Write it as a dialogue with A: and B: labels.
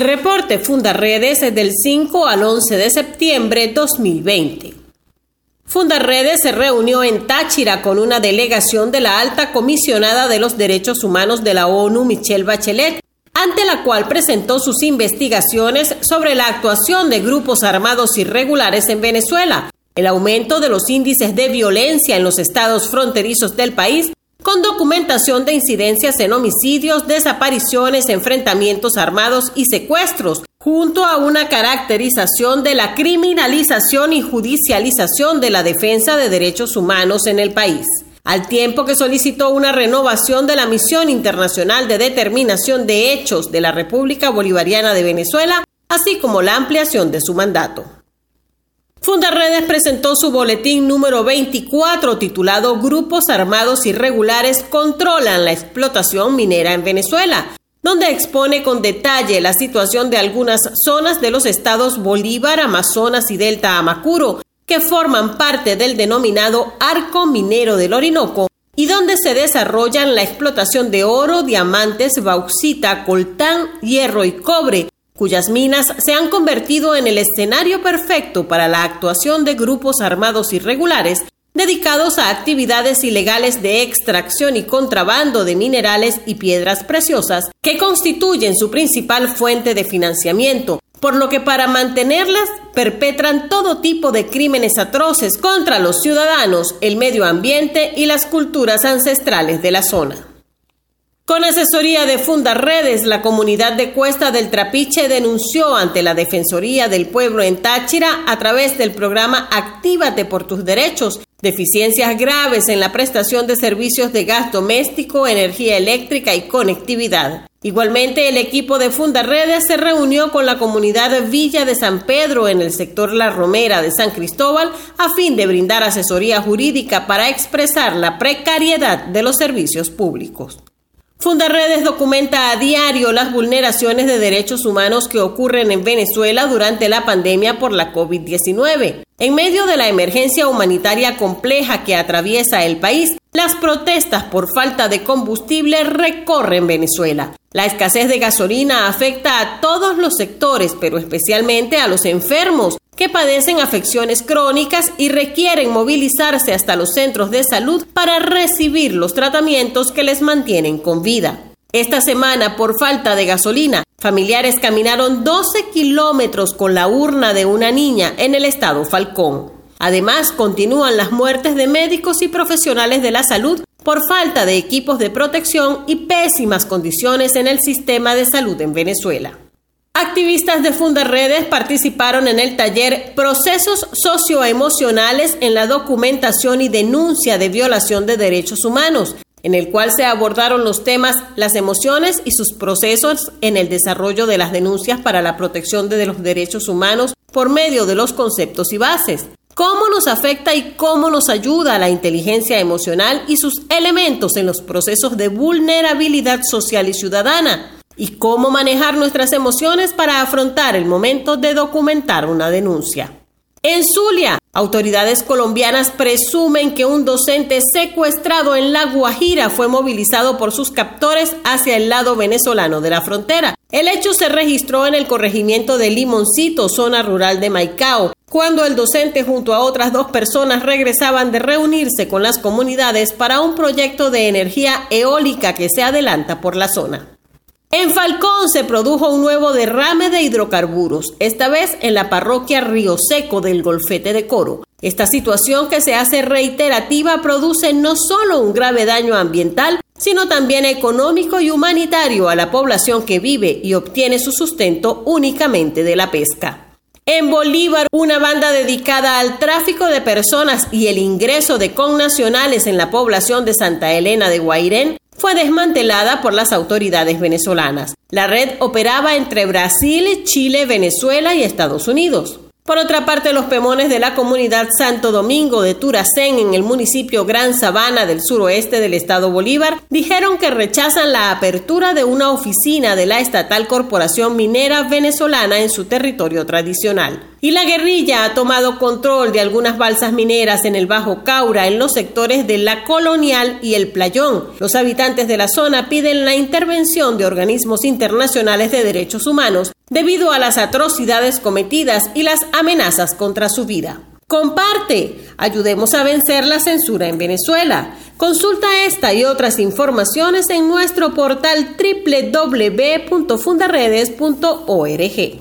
A: Reporte Fundaredes del 5 al 11 de septiembre 2020. Fundaredes se reunió en Táchira con una delegación de la alta comisionada de los derechos humanos de la ONU, Michelle Bachelet, ante la cual presentó sus investigaciones sobre la actuación de grupos armados irregulares en Venezuela, el aumento de los índices de violencia en los estados fronterizos del país, con documentación de incidencias en homicidios, desapariciones, enfrentamientos armados y secuestros, junto a una caracterización de la criminalización y judicialización de la defensa de derechos humanos en el país al tiempo que solicitó una renovación de la misión internacional de determinación de hechos de la República Bolivariana de Venezuela, así como la ampliación de su mandato. Fundarredes presentó su boletín número 24 titulado Grupos Armados Irregulares controlan la explotación minera en Venezuela, donde expone con detalle la situación de algunas zonas de los estados Bolívar, Amazonas y Delta Amacuro, que forman parte del denominado Arco Minero del Orinoco y donde se desarrollan la explotación de oro, diamantes, bauxita, coltán, hierro y cobre, cuyas minas se han convertido en el escenario perfecto para la actuación de grupos armados irregulares dedicados a actividades ilegales de extracción y contrabando de minerales y piedras preciosas que constituyen su principal fuente de financiamiento, por lo que para mantenerlas perpetran todo tipo de crímenes atroces contra los ciudadanos, el medio ambiente y las culturas ancestrales de la zona. Con asesoría de Fundarredes, la comunidad de Cuesta del Trapiche denunció ante la Defensoría del Pueblo en Táchira a través del programa Actívate por tus derechos deficiencias graves en la prestación de servicios de gas doméstico, energía eléctrica y conectividad. Igualmente, el equipo de Fundarredes se reunió con la comunidad Villa de San Pedro en el sector La Romera de San Cristóbal a fin de brindar asesoría jurídica para expresar la precariedad de los servicios públicos. Fundarredes documenta a diario las vulneraciones de derechos humanos que ocurren en Venezuela durante la pandemia por la COVID-19. En medio de la emergencia humanitaria compleja que atraviesa el país, las protestas por falta de combustible recorren Venezuela. La escasez de gasolina afecta a todos los sectores, pero especialmente a los enfermos, que padecen afecciones crónicas y requieren movilizarse hasta los centros de salud para recibir los tratamientos que les mantienen con vida. Esta semana, por falta de gasolina, familiares caminaron 12 kilómetros con la urna de una niña en el estado Falcón. Además, continúan las muertes de médicos y profesionales de la salud por falta de equipos de protección y pésimas condiciones en el sistema de salud en Venezuela. Activistas de Fundarredes participaron en el taller Procesos socioemocionales en la documentación y denuncia de violación de derechos humanos, en el cual se abordaron los temas las emociones y sus procesos en el desarrollo de las denuncias para la protección de los derechos humanos por medio de los conceptos y bases. Cómo nos afecta y cómo nos ayuda la inteligencia emocional y sus elementos en los procesos de vulnerabilidad social y ciudadana y cómo manejar nuestras emociones para afrontar el momento de documentar una denuncia. En Zulia, autoridades colombianas presumen que un docente secuestrado en La Guajira fue movilizado por sus captores hacia el lado venezolano de la frontera. El hecho se registró en el corregimiento de Limoncito, zona rural de Maicao, cuando el docente junto a otras dos personas regresaban de reunirse con las comunidades para un proyecto de energía eólica que se adelanta por la zona. En Falcón se produjo un nuevo derrame de hidrocarburos, esta vez en la parroquia Río Seco del Golfete de Coro. Esta situación que se hace reiterativa produce no solo un grave daño ambiental, sino también económico y humanitario a la población que vive y obtiene su sustento únicamente de la pesca. En Bolívar, una banda dedicada al tráfico de personas y el ingreso de connacionales en la población de Santa Elena de Guairén fue desmantelada por las autoridades venezolanas. La red operaba entre Brasil, Chile, Venezuela y Estados Unidos. Por otra parte, los pemones de la comunidad Santo Domingo de Turacén en el municipio Gran Sabana del suroeste del estado Bolívar dijeron que rechazan la apertura de una oficina de la estatal Corporación Minera Venezolana en su territorio tradicional. Y la guerrilla ha tomado control de algunas balsas mineras en el Bajo Caura, en los sectores de La Colonial y El Playón. Los habitantes de la zona piden la intervención de organismos internacionales de derechos humanos debido a las atrocidades cometidas y las amenazas contra su vida. Comparte, ayudemos a vencer la censura en Venezuela. Consulta esta y otras informaciones en nuestro portal www.fundaredes.org.